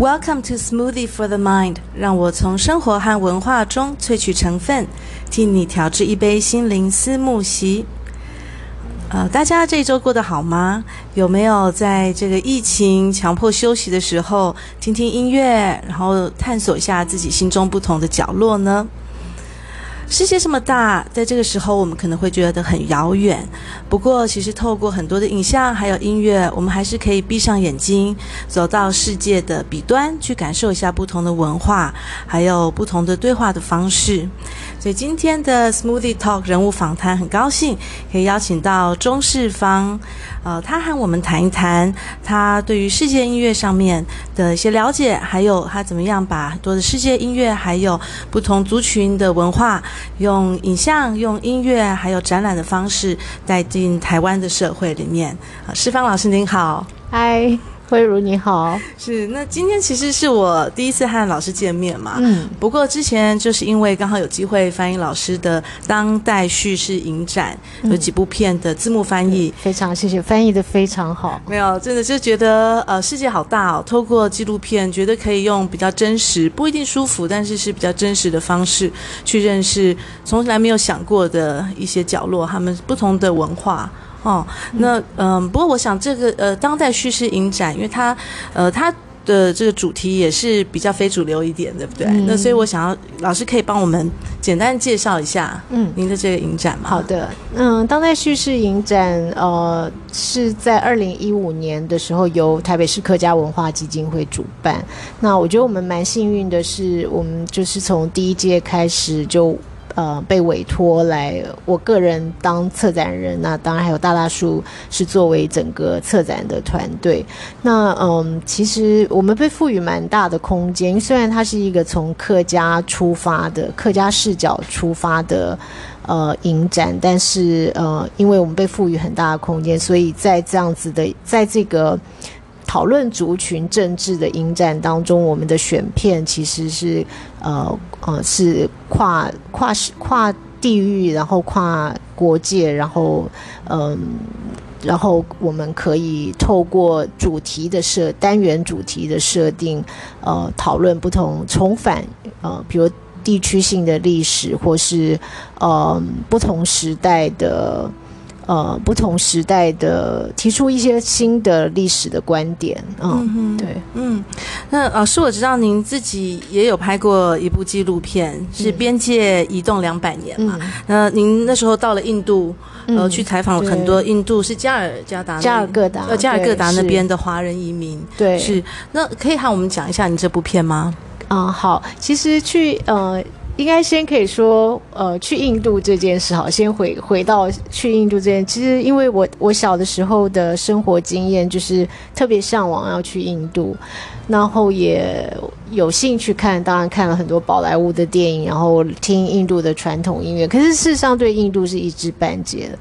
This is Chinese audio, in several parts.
Welcome to Smoothie for the Mind，让我从生活和文化中萃取成分，替你调制一杯心灵思慕席。呃，大家这一周过得好吗？有没有在这个疫情强迫休息的时候，听听音乐，然后探索一下自己心中不同的角落呢？世界这么大，在这个时候我们可能会觉得很遥远。不过，其实透过很多的影像还有音乐，我们还是可以闭上眼睛，走到世界的彼端，去感受一下不同的文化，还有不同的对话的方式。所以今天的 Smoothie Talk 人物访谈，很高兴可以邀请到钟世芳。呃，他和我们谈一谈他对于世界音乐上面的一些了解，还有他怎么样把很多的世界音乐，还有不同族群的文化，用影像、用音乐，还有展览的方式带进台湾的社会里面。呃，世芳老师您好，嗨。慧如你好，是那今天其实是我第一次和老师见面嘛，嗯，不过之前就是因为刚好有机会翻译老师的当代叙事影展，有几部片的字幕翻译，非常谢谢，翻译的非常好，没有真的就觉得呃世界好大哦，透过纪录片觉得可以用比较真实，不一定舒服，但是是比较真实的方式去认识从来没有想过的一些角落，他们不同的文化。哦，那嗯、呃，不过我想这个呃，当代叙事影展，因为它呃，它的这个主题也是比较非主流一点，对不对？嗯、那所以我想要老师可以帮我们简单介绍一下，嗯，您的这个影展吗？好的，嗯，当代叙事影展呃是在二零一五年的时候由台北市客家文化基金会主办。那我觉得我们蛮幸运的是，我们就是从第一届开始就。呃，被委托来，我个人当策展人，那当然还有大大叔是作为整个策展的团队。那嗯，其实我们被赋予蛮大的空间，虽然它是一个从客家出发的客家视角出发的呃影展，但是呃，因为我们被赋予很大的空间，所以在这样子的，在这个。讨论族群政治的影展当中，我们的选片其实是呃呃是跨跨跨地域，然后跨国界，然后嗯、然后我们可以透过主题的设单元主题的设定，呃，讨论不同重返呃，比如地区性的历史，或是呃不同时代的。呃，不同时代的提出一些新的历史的观点，嗯，嗯对，嗯，那老师，我知道您自己也有拍过一部纪录片，嗯、是《边界移动两百年》嘛？嗯、那您那时候到了印度，呃，去采访了很多印度是加尔加达、加尔各达、呃加尔各达那边的华人移民，对，是。那可以和我们讲一下你这部片吗？啊、嗯，好，其实去呃。应该先可以说，呃，去印度这件事，好，先回回到去印度这件。其实，因为我我小的时候的生活经验就是特别向往要去印度，然后也有兴趣看，当然看了很多宝莱坞的电影，然后听印度的传统音乐。可是事实上，对印度是一知半解的，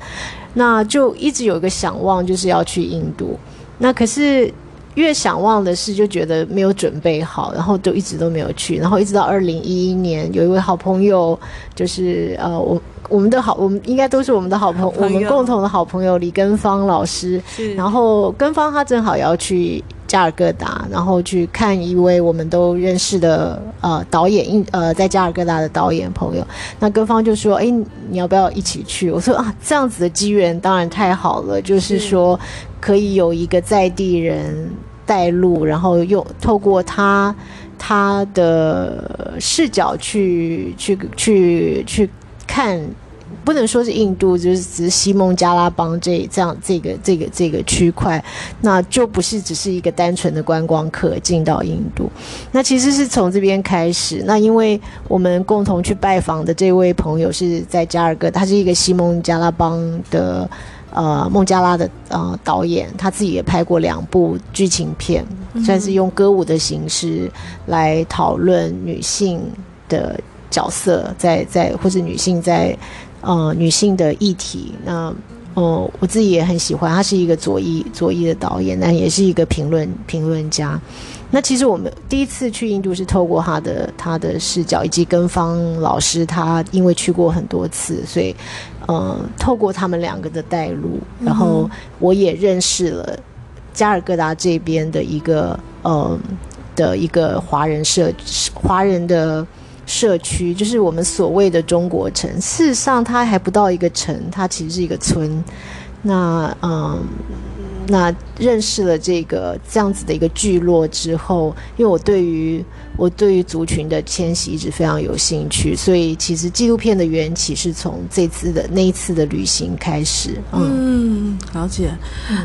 那就一直有一个想望，就是要去印度。那可是。越想忘的事，就觉得没有准备好，然后就一直都没有去，然后一直到二零一一年，有一位好朋友，就是呃，我我们的好，我们应该都是我们的好朋友，我们共同的好朋友李根芳老师，然后根芳他正好要去加尔各答，然后去看一位我们都认识的呃导演，呃在加尔各答的导演朋友，那各方就说，哎，你要不要一起去？我说啊，这样子的机缘当然太好了，就是说可以有一个在地人。带路，然后用透过他他的视角去去去去看，不能说是印度，就是只是西孟加拉邦这这样这个这个这个区块，那就不是只是一个单纯的观光客进到印度。那其实是从这边开始。那因为我们共同去拜访的这位朋友是在加尔各，他是一个西孟加拉邦的。呃，孟加拉的呃导演，他自己也拍过两部剧情片，嗯、算是用歌舞的形式来讨论女性的角色在，在在或者女性在呃女性的议题。那呃，我自己也很喜欢，他是一个左翼左翼的导演，那也是一个评论评论家。那其实我们第一次去印度是透过他的他的视角，以及跟方老师，他因为去过很多次，所以，呃，透过他们两个的带路，然后我也认识了加尔各答这边的一个呃的一个华人社华人的社区，就是我们所谓的中国城。事实上，它还不到一个城，它其实是一个村。那嗯。那认识了这个这样子的一个聚落之后，因为我对于我对于族群的迁徙一直非常有兴趣，所以其实纪录片的缘起是从这次的那一次的旅行开始。嗯，了解。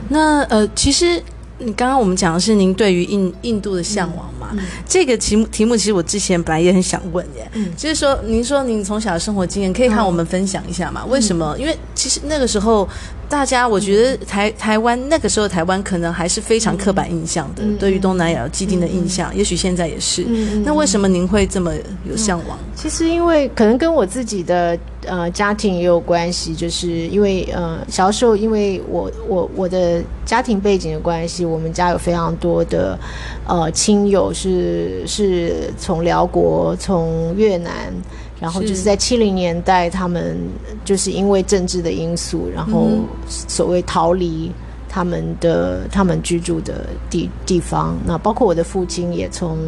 那呃，其实。你刚刚我们讲的是您对于印印度的向往嘛？嗯嗯、这个题目题目其实我之前本来也很想问耶，嗯、就是说您说您从小的生活经验可以和我们分享一下嘛？嗯、为什么？因为其实那个时候大家，我觉得台台湾那个时候台湾可能还是非常刻板印象的，嗯、对于东南亚有既定的印象，嗯、也许现在也是。嗯、那为什么您会这么有向往？嗯、其实因为可能跟我自己的。呃，家庭也有关系，就是因为呃，小时候因为我我我的家庭背景的关系，我们家有非常多的呃亲友是是从辽国、从越南，然后就是在七零年代，他们就是因为政治的因素，然后所谓逃离他们的他们居住的地地方。那包括我的父亲也从。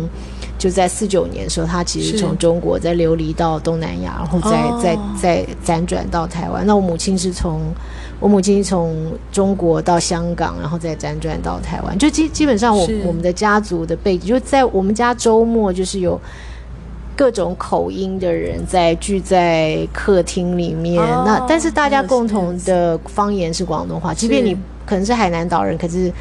就在四九年的时候，他其实从中国再流离到东南亚，然后再、哦、再再辗转到台湾。那我母亲是从我母亲从中国到香港，然后再辗转到台湾。就基基本上我，我我们的家族的背景，就在我们家周末就是有各种口音的人在聚在客厅里面。哦、那但是大家共同的方言是广东话，即便你可能是海南岛人，可是。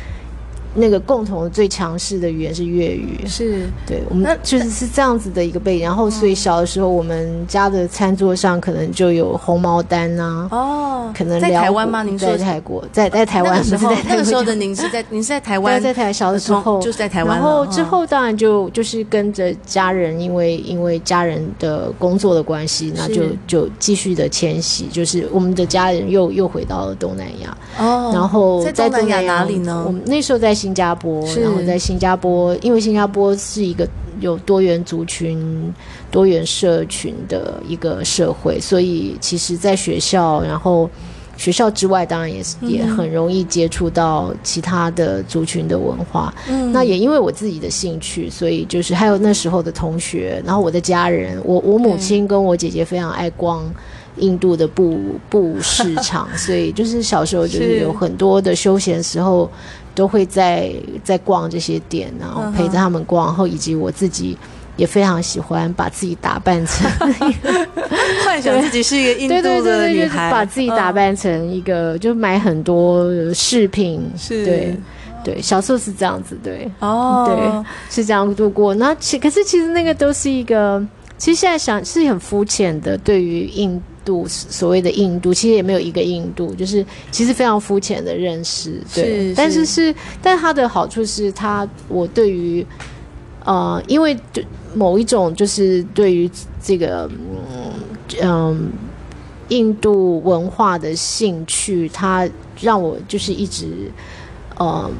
那个共同最强势的语言是粤语，是对，我们就是是这样子的一个背景。然后，所以小的时候，我们家的餐桌上可能就有红毛丹啊。哦，可能在台湾吗？您说在泰国，在在台湾，不是在那个时候的您是在 您是在台湾，在台小的时候就是在台湾。然后之后当然就就是跟着家人，因为因为家人的工作的关系，那就就继续的迁徙，就是我们的家人又又回到了东南亚。哦，然后在东南亚哪里呢？我们那时候在。新加坡，然后在新加坡，因为新加坡是一个有多元族群、多元社群的一个社会，所以其实，在学校，然后学校之外，当然也是也很容易接触到其他的族群的文化。嗯，那也因为我自己的兴趣，所以就是还有那时候的同学，然后我的家人，我我母亲跟我姐姐非常爱逛印度的布布市场，所以就是小时候就是有很多的休闲时候。都会在在逛这些店，然后陪着他们逛，然后以及我自己也非常喜欢把自己打扮成 幻想自己是一个印度的 女孩，把自己打扮成一个，就买很多饰品，是对对，小时候是这样子，对哦，对是这样度过。那其可是其实那个都是一个，其实现在想是很肤浅的，对于印。度所谓的印度，其实也没有一个印度，就是其实非常肤浅的认识，对。是是但是是，但它的好处是，它我对于呃，因为对某一种就是对于这个嗯嗯印度文化的兴趣，它让我就是一直嗯、呃，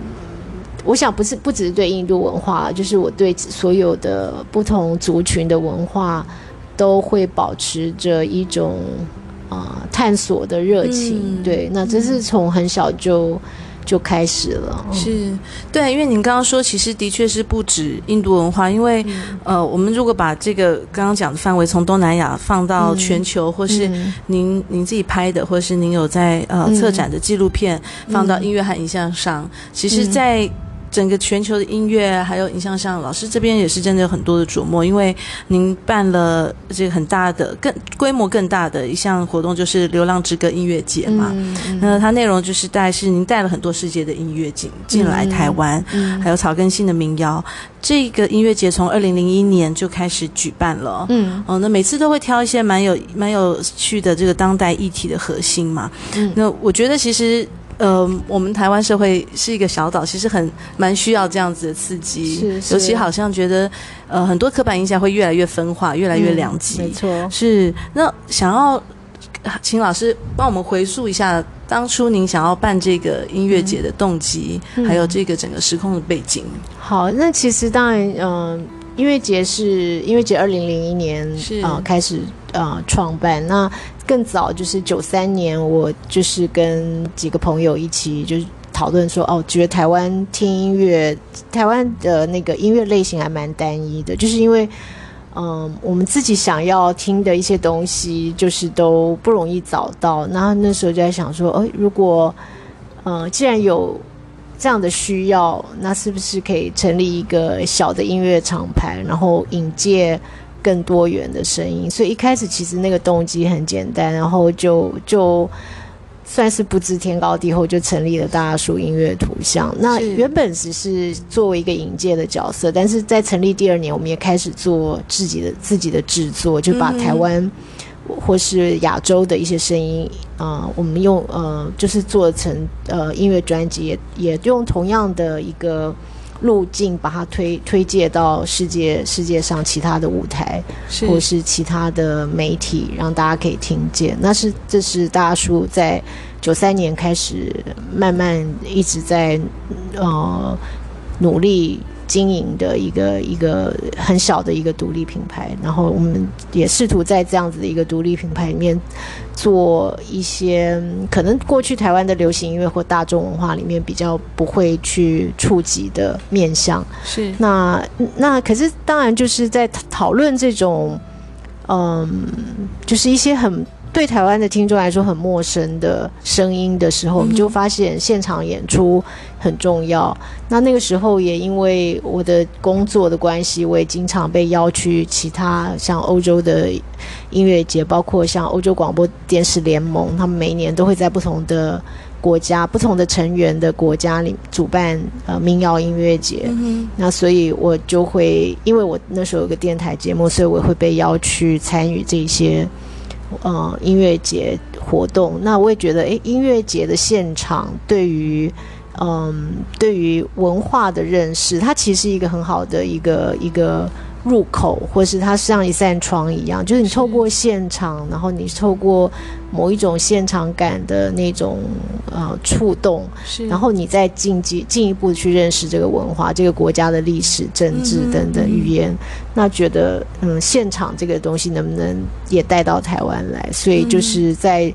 我想不是不只是对印度文化，就是我对所有的不同族群的文化。都会保持着一种啊、呃、探索的热情，嗯、对，那这是从很小就就开始了。是对，因为您刚刚说，其实的确是不止印度文化，因为、嗯、呃，我们如果把这个刚刚讲的范围从东南亚放到全球，嗯、或是您您自己拍的，或是您有在呃策展的纪录片放到音乐和影像上，嗯、其实，在整个全球的音乐还有影像上，老师这边也是真的有很多的琢磨，因为您办了这个很大的、更规模更大的一项活动，就是《流浪之歌》音乐节嘛。嗯嗯、那它内容就是带是您带了很多世界的音乐进进来台湾，还有草根性的民谣。这个音乐节从二零零一年就开始举办了。嗯，哦，那每次都会挑一些蛮有蛮有趣的这个当代议题的核心嘛。嗯，那我觉得其实。呃，我们台湾社会是一个小岛，其实很蛮需要这样子的刺激，是是尤其好像觉得，呃，很多刻板印象会越来越分化，越来越两极。嗯、没错，是那想要请老师帮我们回溯一下当初您想要办这个音乐节的动机，嗯、还有这个整个时空的背景。好，那其实当然，嗯、呃，音乐节是音乐节二零零一年是啊、呃、开始啊、呃、创办那。更早就是九三年，我就是跟几个朋友一起，就是讨论说，哦，觉得台湾听音乐，台湾的那个音乐类型还蛮单一的，就是因为，嗯，我们自己想要听的一些东西，就是都不容易找到。然后那时候就在想说，哦，如果，嗯，既然有这样的需要，那是不是可以成立一个小的音乐厂牌，然后引介更多元的声音？所以一开始其实那个动机很简单，然后就就。算是不知天高地厚，就成立了大大树音乐图像。那原本只是作为一个引介的角色，但是在成立第二年，我们也开始做自己的自己的制作，就把台湾或是亚洲的一些声音，啊、呃，我们用呃，就是做成呃音乐专辑，也也用同样的一个。路径把它推推介到世界世界上其他的舞台，是或是其他的媒体，让大家可以听见。那是这是大叔在九三年开始慢慢一直在呃努力。经营的一个一个很小的一个独立品牌，然后我们也试图在这样子的一个独立品牌里面做一些可能过去台湾的流行音乐或大众文化里面比较不会去触及的面向。是那那可是当然就是在讨论这种嗯，就是一些很。对台湾的听众来说很陌生的声音的时候，我们就发现现场演出很重要。那那个时候也因为我的工作的关系，我也经常被邀去其他像欧洲的音乐节，包括像欧洲广播电视联盟，他们每年都会在不同的国家、不同的成员的国家里主办呃民谣音乐节。那所以我就会，因为我那时候有个电台节目，所以我会被邀去参与这些。嗯，音乐节活动，那我也觉得，诶，音乐节的现场对于，嗯，对于文化的认识，它其实是一个很好的一个一个。入口，或是它像一扇窗一样，就是你透过现场，然后你透过某一种现场感的那种呃触动，然后你再进进进一步去认识这个文化、这个国家的历史、政治等等语言，嗯、那觉得嗯，现场这个东西能不能也带到台湾来？所以就是在。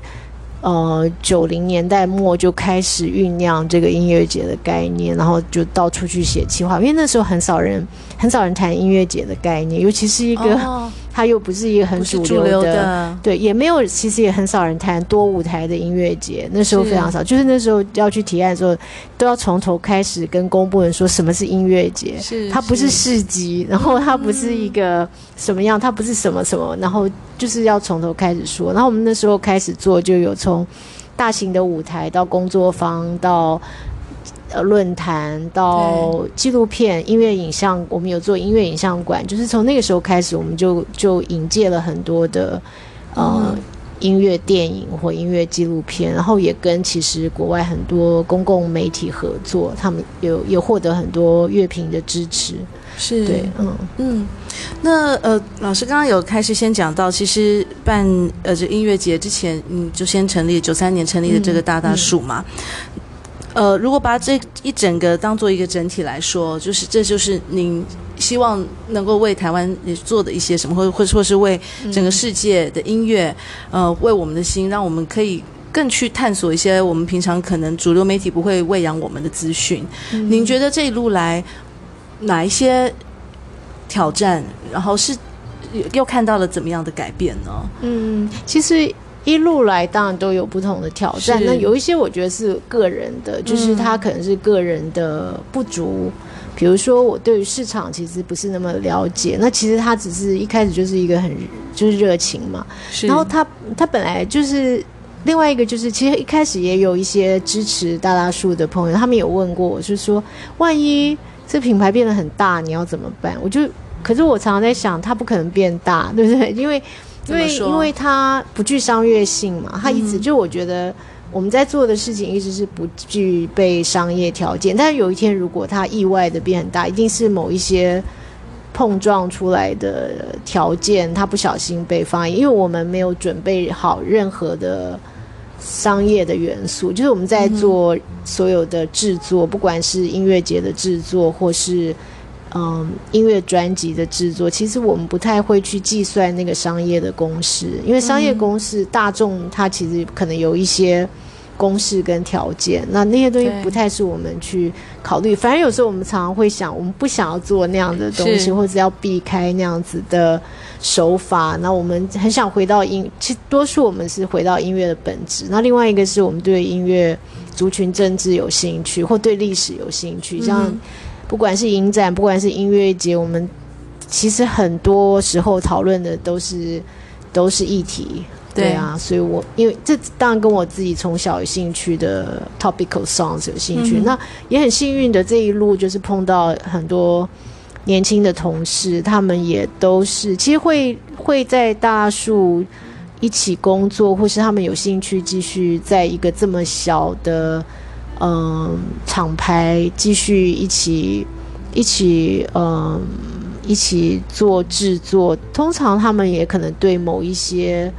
呃，九零年代末就开始酝酿这个音乐节的概念，然后就到处去写企划，因为那时候很少人，很少人谈音乐节的概念，尤其是一个。它又不是一个很主流的，对，也没有，其实也很少人谈多舞台的音乐节，那时候非常少。是就是那时候要去提案的时候，都要从头开始跟公布人说什么是音乐节，是它不是市集，然后它不是一个什么样，它不是什么什么，然后就是要从头开始说。然后我们那时候开始做，就有从大型的舞台到工作坊到。呃，论坛到纪录片、音乐影像，我们有做音乐影像馆，就是从那个时候开始，我们就就引介了很多的呃、嗯、音乐电影或音乐纪录片，然后也跟其实国外很多公共媒体合作，他们有也获得很多乐评的支持。是对，嗯嗯。那呃，老师刚刚有开始先讲到，其实办呃这音乐节之前，嗯，就先成立九三年成立的这个大大树嘛。嗯嗯呃，如果把这一整个当做一个整体来说，就是这就是您希望能够为台湾也做的一些什么，或者或者说是为整个世界的音乐，呃，为我们的心，让我们可以更去探索一些我们平常可能主流媒体不会喂养我们的资讯。嗯。您觉得这一路来哪一些挑战，然后是又看到了怎么样的改变呢？嗯，其实。一路来当然都有不同的挑战，那有一些我觉得是个人的，就是他可能是个人的不足。嗯、比如说我对于市场其实不是那么了解，那其实他只是一开始就是一个很就是热情嘛。然后他他本来就是另外一个就是，其实一开始也有一些支持大大树的朋友，他们有问过我，就是说万一这品牌变得很大，你要怎么办？我就可是我常常在想，它不可能变大，对不对？因为因为因为它不具商业性嘛，它一直就我觉得我们在做的事情一直是不具备商业条件。但是有一天如果它意外的变很大，一定是某一些碰撞出来的条件，它不小心被发现。因为我们没有准备好任何的商业的元素，就是我们在做所有的制作，不管是音乐节的制作或是。嗯，音乐专辑的制作，其实我们不太会去计算那个商业的公式，因为商业公式大众它其实可能有一些公式跟条件，那那些东西不太是我们去考虑。反正有时候我们常常会想，我们不想要做那样的东西，或者要避开那样子的手法。那我们很想回到音，其实多数我们是回到音乐的本质。那另外一个是我们对音乐、族群政治有兴趣，或对历史有兴趣。像不管是影展，不管是音乐节，我们其实很多时候讨论的都是都是议题。对。啊，所以我因为这当然跟我自己从小有兴趣的 topical songs 有兴趣，嗯、那也很幸运的这一路就是碰到很多年轻的同事，他们也都是其实会会在大树一起工作，或是他们有兴趣继续在一个这么小的嗯厂牌继续一起一起嗯一起做制作，通常他们也可能对某一些。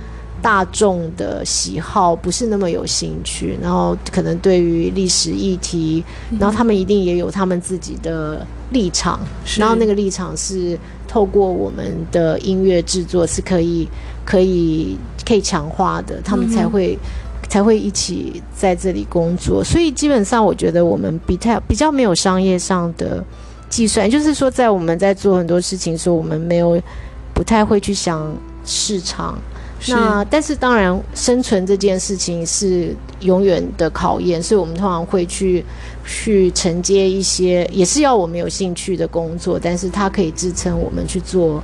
大众的喜好不是那么有兴趣，然后可能对于历史议题，然后他们一定也有他们自己的立场，然后那个立场是透过我们的音乐制作是可以、可以、可以强化的，他们才会、嗯、才会一起在这里工作。所以基本上，我觉得我们比较比较没有商业上的计算，就是说，在我们在做很多事情的时候，我们没有不太会去想市场。那但是当然，生存这件事情是永远的考验，所以我们通常会去去承接一些，也是要我们有兴趣的工作，但是它可以支撑我们去做，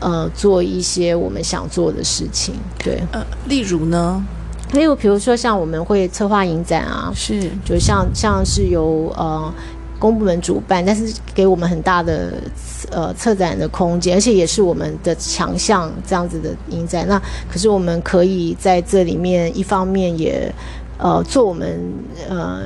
呃，做一些我们想做的事情。对，呃，例如呢？例如，比如说像我们会策划影展啊，是，就像像是由呃。公部门主办，但是给我们很大的呃策展的空间，而且也是我们的强项这样子的影展。那可是我们可以在这里面，一方面也呃做我们呃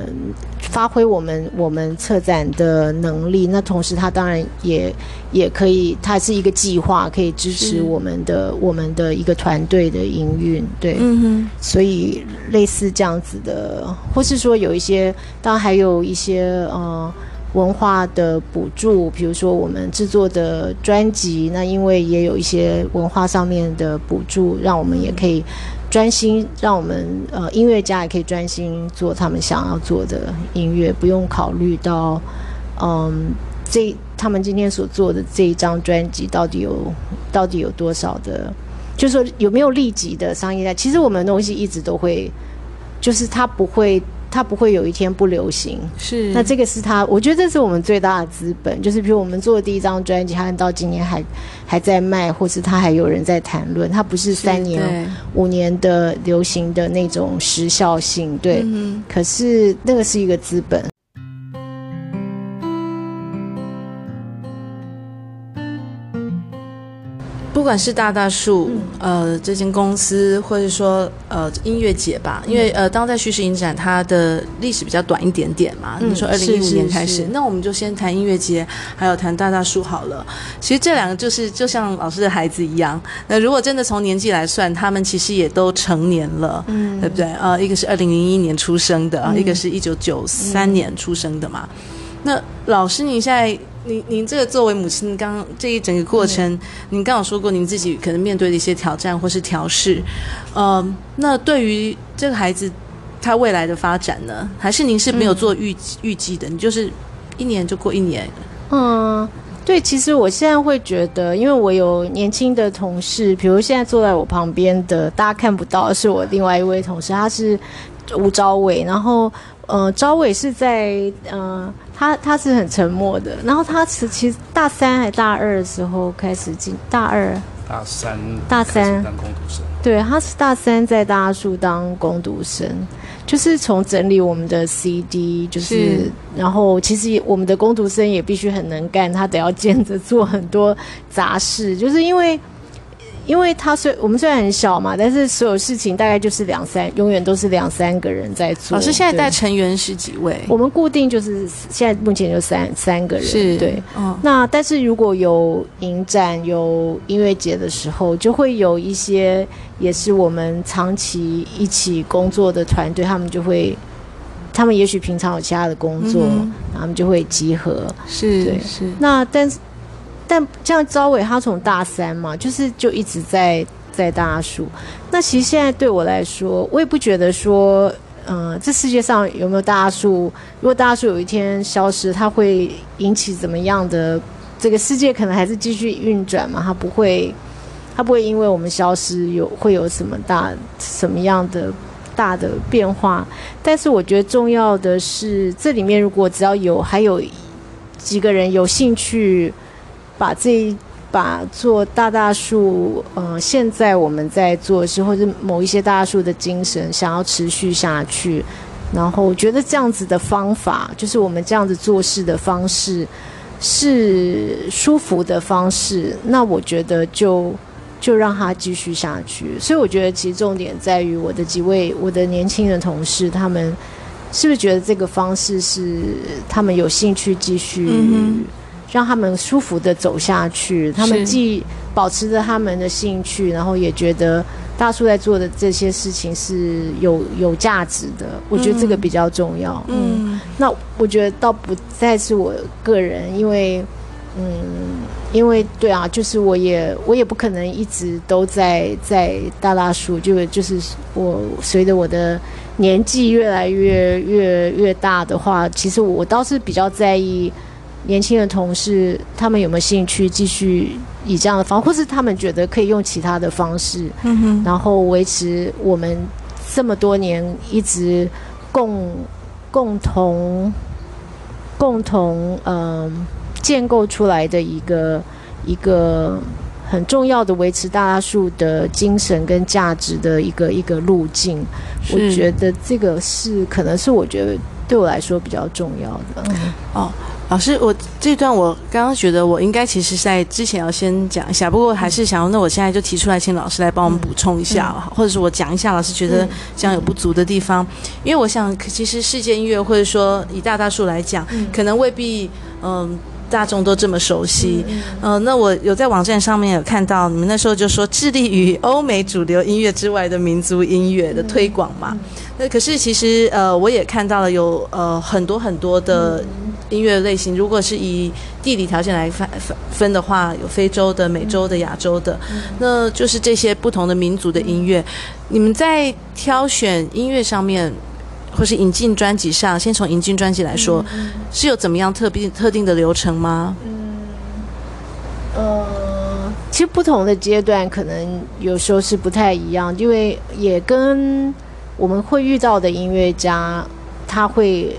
发挥我们我们策展的能力。那同时，它当然也也可以，它是一个计划，可以支持我们的我们的一个团队的营运。对，嗯哼。所以类似这样子的，或是说有一些，当然还有一些呃。文化的补助，比如说我们制作的专辑，那因为也有一些文化上面的补助，让我们也可以专心，让我们呃音乐家也可以专心做他们想要做的音乐，不用考虑到嗯这他们今天所做的这一张专辑到底有到底有多少的，就是说有没有利己的商业价。其实我们东西一直都会，就是它不会。它不会有一天不流行，是。那这个是它，我觉得这是我们最大的资本，就是比如我们做的第一张专辑，它到今年还还在卖，或是它还有人在谈论，它不是三年、五年的流行的那种时效性，对。嗯、可是那个是一个资本。不管是大大树，呃，这间公司，或者说呃音乐节吧，因为呃当在叙事影展它的历史比较短一点点嘛。嗯、你说二零一五年开始，那我们就先谈音乐节，还有谈大大树好了。其实这两个就是就像老师的孩子一样。那如果真的从年纪来算，他们其实也都成年了，嗯，对不对？呃，一个是二零零一年出生的，嗯、一个是一九九三年出生的嘛。嗯、那老师，你现在？您您这个作为母亲，刚刚这一整个过程，您刚刚有说过您自己可能面对的一些挑战或是调试，呃，那对于这个孩子他未来的发展呢，还是您是没有做预预计的？你就是一年就过一年。嗯，对，其实我现在会觉得，因为我有年轻的同事，比如现在坐在我旁边的，大家看不到，是我另外一位同事，他是吴朝伟，然后。呃，朝伟是在呃，他他是很沉默的。然后他是其实大三还大二的时候开始进大二，大三大三当工读生。对，他是大三在大树当工读生，就是从整理我们的 CD，就是，是然后其实我们的工读生也必须很能干，他得要兼着做很多杂事，就是因为。因为他虽我们虽然很小嘛，但是所有事情大概就是两三，永远都是两三个人在做。老师现在带成员是几位？我们固定就是现在目前就三三个人。是，对。哦。那但是如果有影展、有音乐节的时候，就会有一些也是我们长期一起工作的团队，他们就会，他们也许平常有其他的工作，嗯、然后他们就会集合。是，对，是。那但是。但像昭伟，他从大三嘛，就是就一直在在大树。那其实现在对我来说，我也不觉得说，嗯、这世界上有没有大树？如果大树有一天消失，它会引起怎么样的？这个世界可能还是继续运转嘛？它不会，它不会因为我们消失有会有什么大什么样的大的变化？但是我觉得重要的是，这里面如果只要有还有几个人有兴趣把这一。把做大大树，呃，现在我们在做的是，或者某一些大树的精神，想要持续下去。然后我觉得这样子的方法，就是我们这样子做事的方式，是舒服的方式。那我觉得就就让它继续下去。所以我觉得其实重点在于我的几位我的年轻人同事，他们是不是觉得这个方式是他们有兴趣继续。让他们舒服的走下去，他们既保持着他们的兴趣，然后也觉得大叔在做的这些事情是有有价值的。我觉得这个比较重要。嗯，嗯，那我觉得倒不再是我个人，因为，嗯，因为对啊，就是我也我也不可能一直都在在大大叔，就就是我随着我的年纪越来越越越大的话，其实我倒是比较在意。年轻的同事，他们有没有兴趣继续以这样的方式，或是他们觉得可以用其他的方式，嗯，然后维持我们这么多年一直共共同共同嗯、呃、建构出来的一个一个很重要的维持大大树的精神跟价值的一个一个路径。我觉得这个是可能是我觉得对我来说比较重要的。嗯、哦。老师，我这段我刚刚觉得我应该其实在之前要先讲一下，不过还是想要，那我现在就提出来，请老师来帮我们补充一下，嗯。嗯、或者是我讲一下，老师觉得这样有不足的地方，因为我想，其实世界音乐或者说以大大数来讲，可能未必嗯大众都这么熟悉，嗯，呃、那我有在网站上面有看到，你们那时候就说致力于欧美主流音乐之外的民族音乐的推广嘛，那可是其实呃我也看到了有呃很多很多的。音乐类型，如果是以地理条件来分分分的话，有非洲的、美洲的、亚洲的，那就是这些不同的民族的音乐。你们在挑选音乐上面，或是引进专辑上，先从引进专辑来说，是有怎么样特别特定的流程吗？嗯，呃，其实不同的阶段可能有时候是不太一样，因为也跟我们会遇到的音乐家，他会。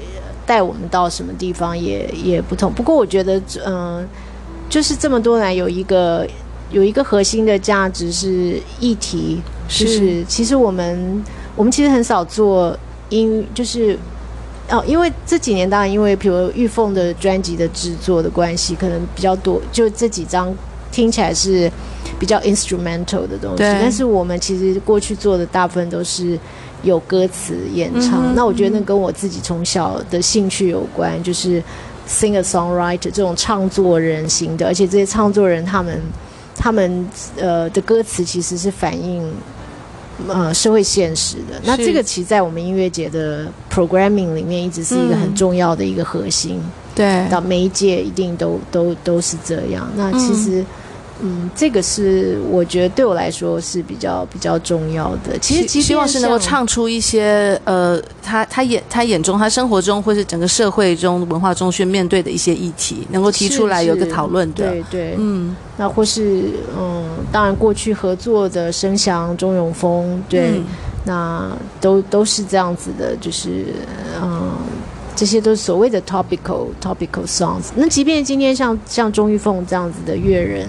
带我们到什么地方也也不同，不过我觉得，嗯、呃，就是这么多年有一个有一个核心的价值是议题，就是其实我们我们其实很少做音，就是哦，因为这几年当然因为比如玉凤的专辑的制作的关系，可能比较多，就这几张听起来是比较 instrumental 的东西，但是我们其实过去做的大部分都是。有歌词演唱，嗯，那我觉得那跟我自己从小的兴趣有关，就是 singer songwriter 这种唱作人型的，而且这些唱作人他们他们呃的歌词其实是反映呃社会现实的。那这个其实在我们音乐节的 programming 里面一直是一个很重要的一个核心。对，嗯，到每一届一定都都都是这样。那其实。嗯嗯，这个是我觉得对我来说是比较比较重要的。其实希望是能够唱出一些呃，他他眼他眼中他生活中或是整个社会中文化中去面对的一些议题，能够提出来有个讨论的。对对，嗯，那或是嗯，当然过去合作的声翔、钟永峰，对，嗯、那都都是这样子的，就是嗯。这些都是所谓的 topical topical songs。那即便今天像像钟玉凤这样子的乐人，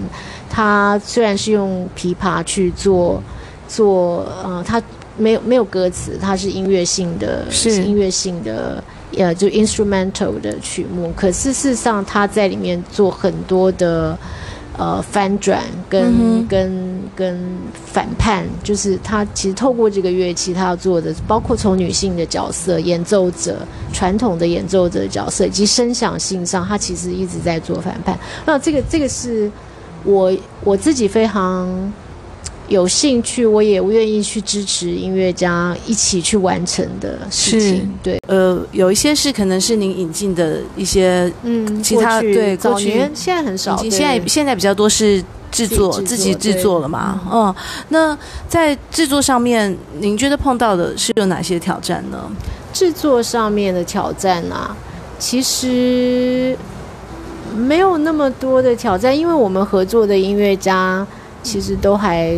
他虽然是用琵琶去做做，呃，他没有没有歌词，它是音乐性的，是音乐性的，呃，就 instrumental 的曲目。可是事实上，他在里面做很多的。呃，翻转跟、嗯、跟跟反叛，就是他其实透过这个乐器，他要做的，包括从女性的角色、演奏者、传统的演奏者的角色以及声响性上，他其实一直在做反叛。那这个这个是我我自己非常。有兴趣，我也愿意去支持音乐家一起去完成的事情。对，呃，有一些是可能是您引进的一些，嗯，其他对，早年现在很少，现在现在比较多是制作自己制作了嘛？嗯，嗯，那在制作上面，您觉得碰到的是有哪些挑战呢？制作上面的挑战啊，其实没有那么多的挑战，因为我们合作的音乐家其实都还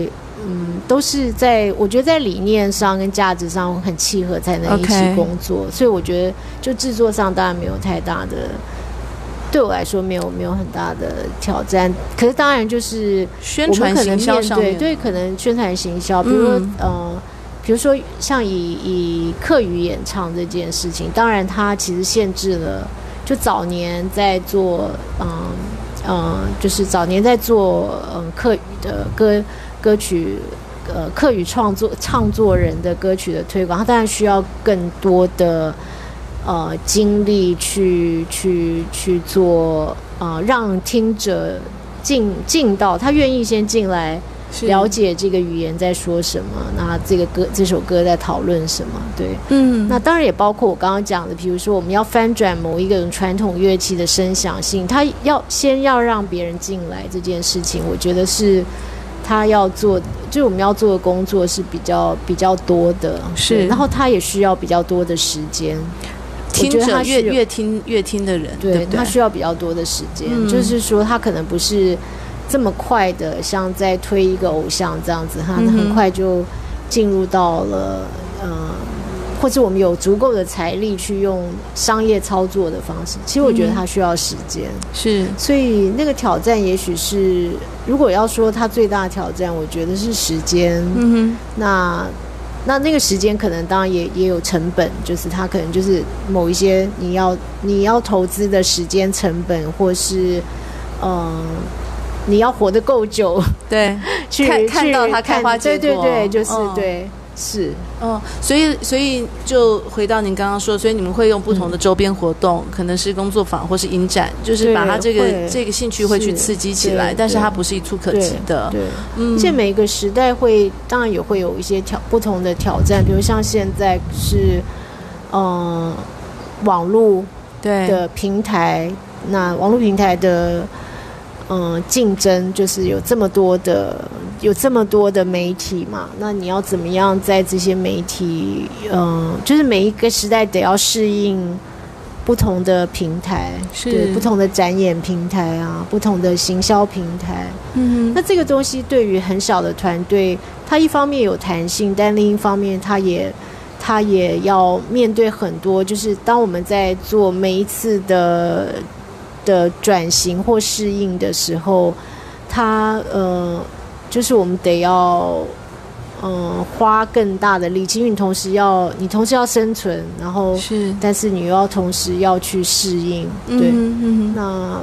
嗯，都是在我觉得在理念上跟价值上很契合，才能一起工作。所以我觉得就制作上当然没有太大的。对我来说没有没有很大的挑战，可是当然就是宣传行销上面，对，可能宣传行销，比如说、嗯、呃，比如说像以以课语演唱这件事情，当然它其实限制了，就早年在做嗯嗯、就是早年在做嗯、客语的歌歌曲呃客语创作唱作人的歌曲的推广，他当然需要更多的。呃，精力去去去做，呃，让听者进进到他愿意先进来了解这个语言在说什么，那这个歌这首歌在讨论什么？对，嗯，那当然也包括我刚刚讲的，比如说我们要翻转某一个传统乐器的声响性，他要先要让别人进来这件事情，我觉得是他要做，就是我们要做的工作是比较比较多的，是，然后他也需要比较多的时间。听着越越听越听的人，对，他需要比较多的时间，嗯，就是说他可能不是这么快的，像在推一个偶像这样子，他很快就进入到了嗯，呃，或者我们有足够的财力去用商业操作的方式。其实我觉得他需要时间，是，所以那个挑战也许是，如果要说他最大的挑战，我觉得是时间。嗯哼，那。那那个时间可能当然也也有成本，就是它可能就是某一些你要你要投资的时间成本，或是嗯，你要活得够久，对，去看，看到它开花结果，对对对，就是、嗯、对。是，嗯，所以所以就回到您刚刚说，所以你们会用不同的周边活动，嗯、可能是工作坊或是影展，就是把它这个这个兴趣会去刺激起来，但是它不是一蹴可及的。对，嗯，而且每个时代会当然也会有一些挑不同的挑战，比如像现在是嗯网络对的平台，那网络平台的。嗯，竞争就是有这么多的，有这么多的媒体嘛。那你要怎么样在这些媒体，嗯，就是每一个时代得要适应不同的平台，是对不同的展演平台啊，不同的行销平台。嗯，那这个东西对于很小的团队，它一方面有弹性，但另一方面，它也它也要面对很多，就是当我们在做每一次的。的转型或适应的时候，他呃，就是我们得要嗯、呃、花更大的力气，因为你同时要你同时要生存，然后是，但是你又要同时要去适应，对，嗯嗯、那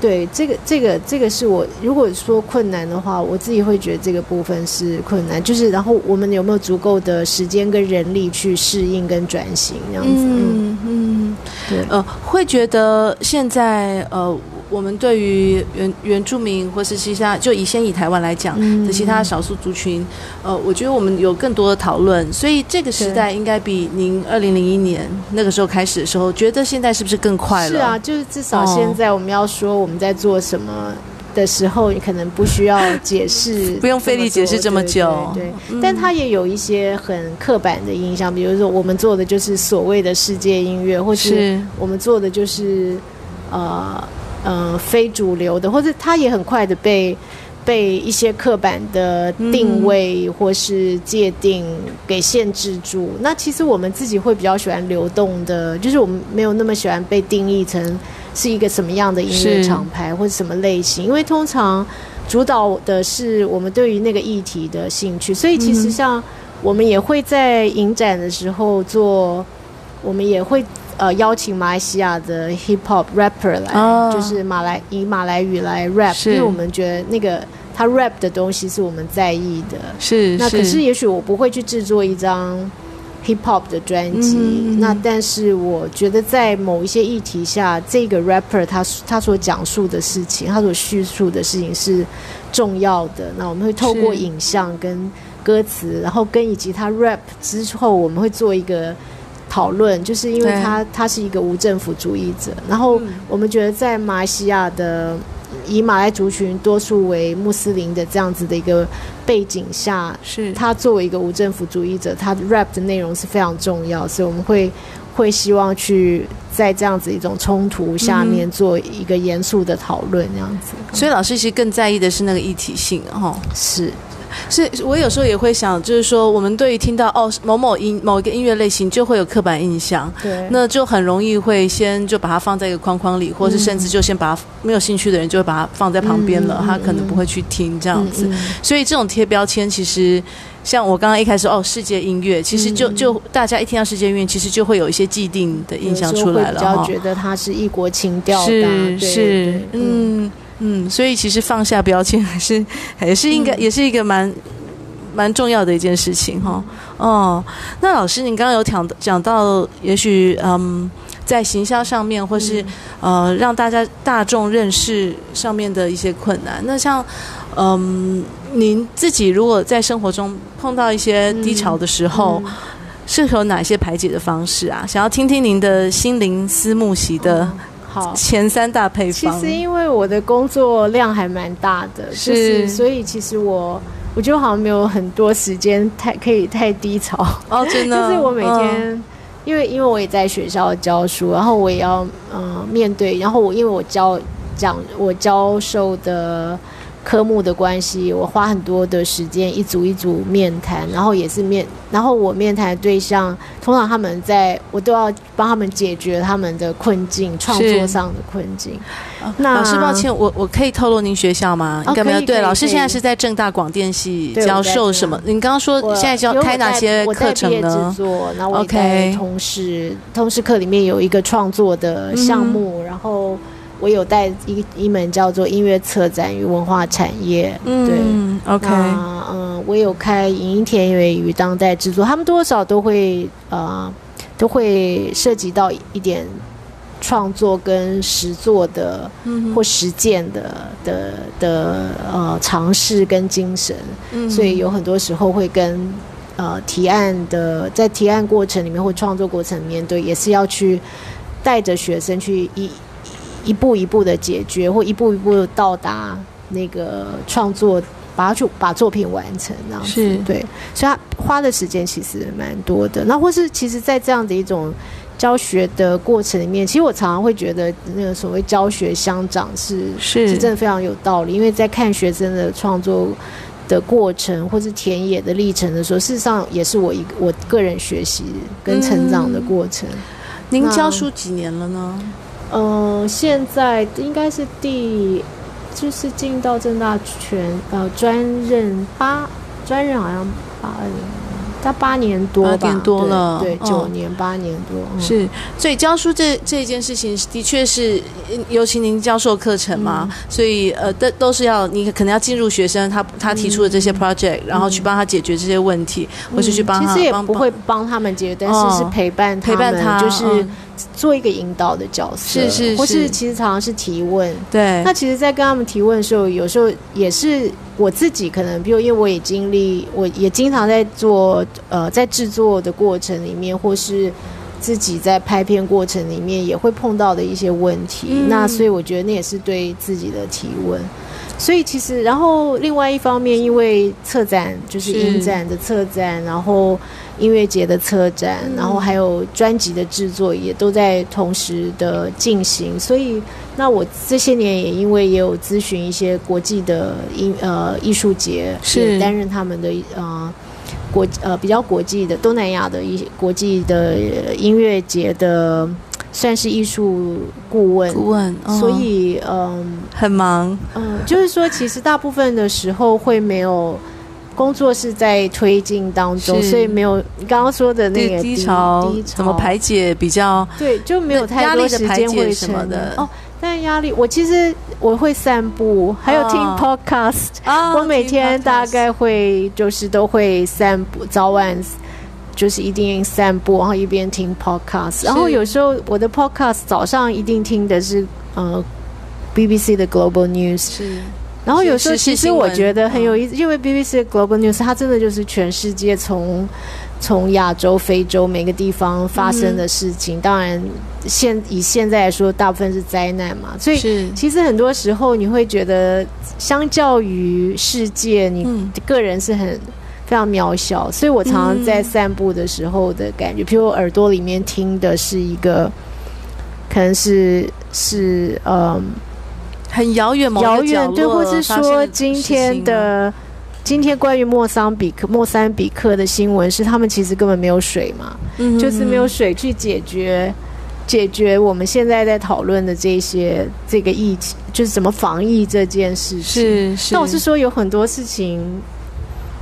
对这个这个这个是我如果说困难的话，我自己会觉得这个部分是困难，就是然后我们有没有足够的时间跟人力去适应跟转型这样子，嗯。嗯对，呃，会觉得现在呃，我们对于原原住民或是其他，就以先以台湾来讲的其他少数族群，呃，我觉得我们有更多的讨论，所以这个时代应该比您二零零一年那个时候开始的时候，觉得现在是不是更快了？是啊，就是至少现在我们要说我们在做什么。的时候，你可能不需要解释，不用费力解释这么久。对，对，对，嗯，但他也有一些很刻板的印象，比如说我们做的就是所谓的世界音乐，或是我们做的就是呃呃非主流的，或者他也很快的被被一些刻板的定位或是界定给限制住。嗯。那其实我们自己会比较喜欢流动的，就是我们没有那么喜欢被定义成。是一个什么样的音乐厂牌或者什么类型？因为通常主导的是我们对于那个议题的兴趣，所以其实像我们也会在影展的时候做，我们也会呃邀请马来西亚的 hip hop rapper 来，哦、就是马来以马来语来 rap，因为我们觉得那个他 rap 的东西是我们在意的。是，那可是也许我不会去制作一张。hip hop 的专辑，嗯，那但是我觉得在某一些议题下，这个 rapper 他他所讲述的事情，他所叙述的事情是重要的。那我们会透过影像跟歌词，然后跟以及他 rap 之后，我们会做一个讨论，就是因为他他是一个无政府主义者，然后我们觉得在马来西亚的以马来族群多数为穆斯林的这样子的一个背景下，是。他作为一个无政府主义者，他的 rap 的内容是非常重要，所以我们会会希望去在这样子一种冲突下面做一个严肃的讨论，这样子。所以老师其实更在意的是那个一体性，哈，是。是我有时候也会想，就是说，我们对于听到哦某某音某一个音乐类型，就会有刻板印象，对，那就很容易会先就把它放在一个框框里，或是甚至就先把它没有兴趣的人就会把它放在旁边了，嗯、他可能不会去听这样子。嗯嗯、所以这种贴标签，其实像我刚刚一开始哦，世界音乐，其实就就大家一听到世界音乐，其实就会有一些既定的印象出来了，比较觉得它是异国情调的，是是嗯。嗯，所以其实放下标签 还是还是应该，也是一个蛮蛮重要的一件事情哈。哦，那老师，您刚刚有讲讲到，也许嗯，在行销上面，或是呃，让大家大众认识上面的一些困难。那像嗯，您自己如果在生活中碰到一些低潮的时候，适合哪些排解的方式啊？想要听听您的心灵思慕席的。好，前三大配方。其实因为我的工作量还蛮大的，是，就是所以其实我我觉得好像没有很多时间太可以太低潮哦，真的。就是我每天，嗯、因为因为我也在学校教书，然后我也要嗯、呃、面对，然后我因为我教讲我教授的。科目的关系，我花很多的时间一组一组面谈，然后也是面，然后我面谈对象通常他们在我都要帮他们解决他们的困境，创作上的困境。那老师，抱歉，我我可以透露您学校吗？应该没有。对，老师现在是在正大广电系教授什么？您刚刚说现在教开哪些课程呢？然后我在通识通识课里面有一个创作的项目，然后。我有带一一门叫做音乐策展与文化产业，嗯、对，OK，嗯，我有开影音田园与当代制作，他们多少都会呃都会涉及到一点创作跟实作的，嗯、或实践的的的呃尝试跟精神，嗯、所以有很多时候会跟呃提案的在提案过程里面或创作过程里面，对，也是要去带着学生去一。一步一步的解决，或一步一步的到达那个创作，把它去把作品完成，这样子是对，所以他花的时间其实蛮多的。那或是其实，在这样的一种教学的过程里面，其实我常常会觉得，那个所谓教学相长是是，是真的非常有道理。因为在看学生的创作的过程，或是田野的历程的时候，事实上也是我一个我个人学习跟成长的过程。嗯、您教书几年了呢？嗯、呃，现在应该是第，就是进到正大全呃专任八专任好像八他八年多吧，八年多了，对，对九年、哦、八年多，嗯、是。所以教书这这件事情的确是，尤其您教授课程嘛，嗯、所以呃，都都是要你可能要进入学生他他提出的这些 project，、嗯、然后去帮他解决这些问题，嗯、或是去帮他。其实也不会帮他们解决，但是是陪伴他们，陪伴他，就是。嗯做一个引导的角色，是是是，或是其实常常是提问。对，那其实，在跟他们提问的时候，有时候也是我自己可能，比如因为我也经历，我也经常在做，呃，在制作的过程里面，或是自己在拍片过程里面，也会碰到的一些问题。嗯、那所以我觉得那也是对自己的提问。所以其实，然后另外一方面，因为策展就是影展的策展，然后。音乐节的策展，然后还有专辑的制作，也都在同时的进行。所以，那我这些年也因为也有咨询一些国际的音呃艺术节，是担任他们的呃国呃比较国际的东南亚的一些国际的音乐节的，算是艺术顾问。顾问，哦、所以嗯、呃、很忙。嗯，就是说，其实大部分的时候会没有。工作是在推进当中，所以没有你刚刚说的那个低，低潮，低潮怎么排解比较对，就没有太多时间会什么的哦。但压力，我其实我会散步，还有听 podcast，哦。我每天大概会就是都会散步，早晚就是一定散步，然后一边听 podcast。然后有时候我的 podcast 早上一定听的是呃 BBC 的 Global News。是然后有时候其实我觉得很有意思，因为 BBC Global News 它真的就是全世界从从亚洲、非洲每个地方发生的事情。嗯、当然现以现在来说，大部分是灾难嘛，所以其实很多时候你会觉得，相较于世界，你个人是很。非常渺小，所以我常常在散步的时候的感觉，嗯、譬如我耳朵里面听的是一个，可能是是嗯，很遥远、遥远，对，或是说今天的今天关于莫桑比克、莫桑比克的新闻是，他们其实根本没有水嘛，就是没有水去解决解决我们现在在讨论的这些这个疫情，就是怎么防疫这件事情。是是，那我是说有很多事情。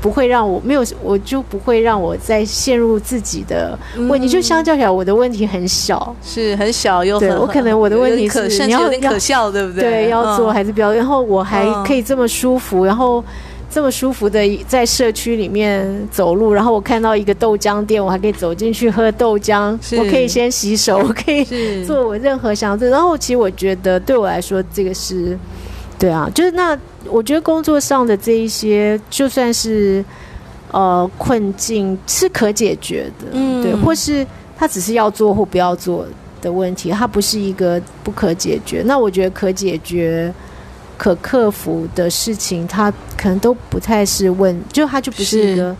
不会让我没有，我就不会让我再陷入自己的问题。嗯、就相较起来，我的问题很小，是很小又很。对，我可能我的问题是，你要有点可笑，对不对？对，要做还是不要？然后我还可以这么舒服，然后这么舒服的在社区里面走路，然后我看到一个豆浆店，我还可以走进去喝豆浆。我可以先洗手，我可以做我任何想做。然后其实我觉得对我来说，这个是，对啊，就是那。我觉得工作上的这一些，就算是呃困境是可解决的，嗯，对，或是他只是要做或不要做的问题，它不是一个不可解决。那我觉得可解决、可克服的事情，它可能都不太是问，就它就不是一个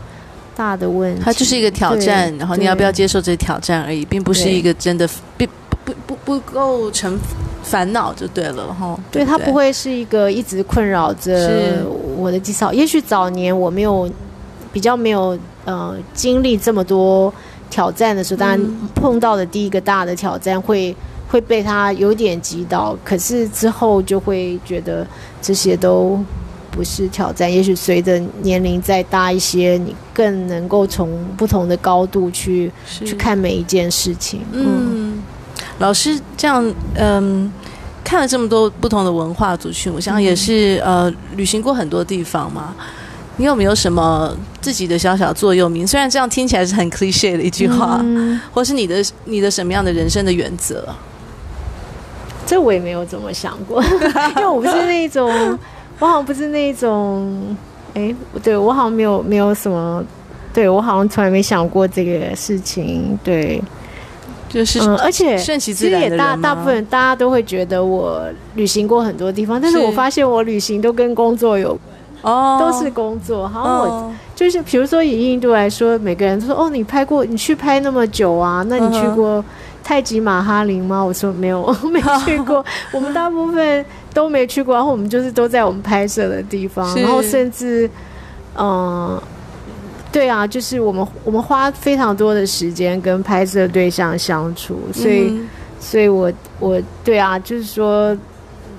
大的问题，它就是一个挑战，然后你要不要接受这个挑战而已，并不是一个真的不不不不构成。烦恼就对了哈，对，他不会是一个一直困扰着我的技巧。也许早年我没有比较没有呃经历这么多挑战的时候，当然碰到的第一个大的挑战会会被他有点击倒，可是之后就会觉得这些都不是挑战。也许随着年龄再大一些，你更能够从不同的高度去去看每一件事情。嗯。老师这样，嗯，看了这么多不同的文化族群，我想也是呃，旅行过很多地方嘛。你有没有什么自己的小小座右铭？虽然这样听起来是很 cliché 的一句话，嗯、或是你的你的什么样的人生的原则？这我也没有怎么想过，因为我不是那种，我好像不是那种，哎，对我好像没有没有什么，对我好像从来没想过这个事情，对。就是，嗯，而且其实也大大部分大家都会觉得我旅行过很多地方，但是我发现我旅行都跟工作有关，哦，都是工作。好像我就是，比如说以印度来说，每个人都说哦，你拍过，你去拍那么久啊，那你去过泰姬玛哈林吗？我说没有，我没 去过。我们大部分都没去过，然后我们就是都在我们拍摄的地方，然后甚至嗯。对啊，就是我们我们花非常多的时间跟拍摄对象相处，所以，嗯、所以我我对啊，就是说，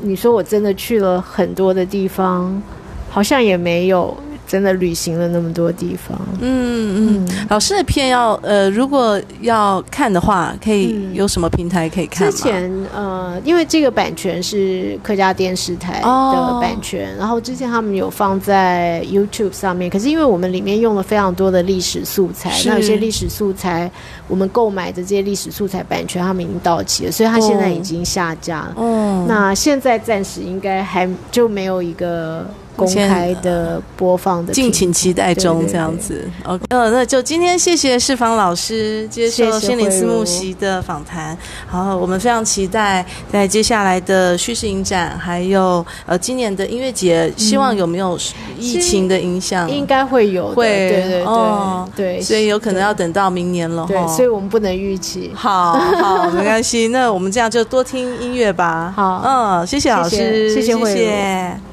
你说我真的去了很多的地方，好像也没有。真的旅行了那么多地方，嗯嗯。老师的片要呃，如果要看的话，可以有什么平台可以看吗？之前呃，因为这个版权是客家电视台的版权，哦、然后之前他们有放在 YouTube 上面，可是因为我们里面用了非常多的历史素材，那有些历史素材我们购买的这些历史素材版权他们已经到期了，所以他现在已经下架了。哦，那现在暂时应该还就没有一个。公开的播放的，敬请期待中这样子。OK，呃，那就今天谢谢世芳老师接受心灵四目习的访谈。好，我们非常期待在接下来的叙事影展，还有呃今年的音乐节，希望有没有疫情的影响？应该会有，会，对对对对，对，所以有可能要等到明年了。对，所以我们不能预期。好好，没关系，那我们这样就多听音乐吧。好，嗯，谢谢老师，谢谢，谢谢。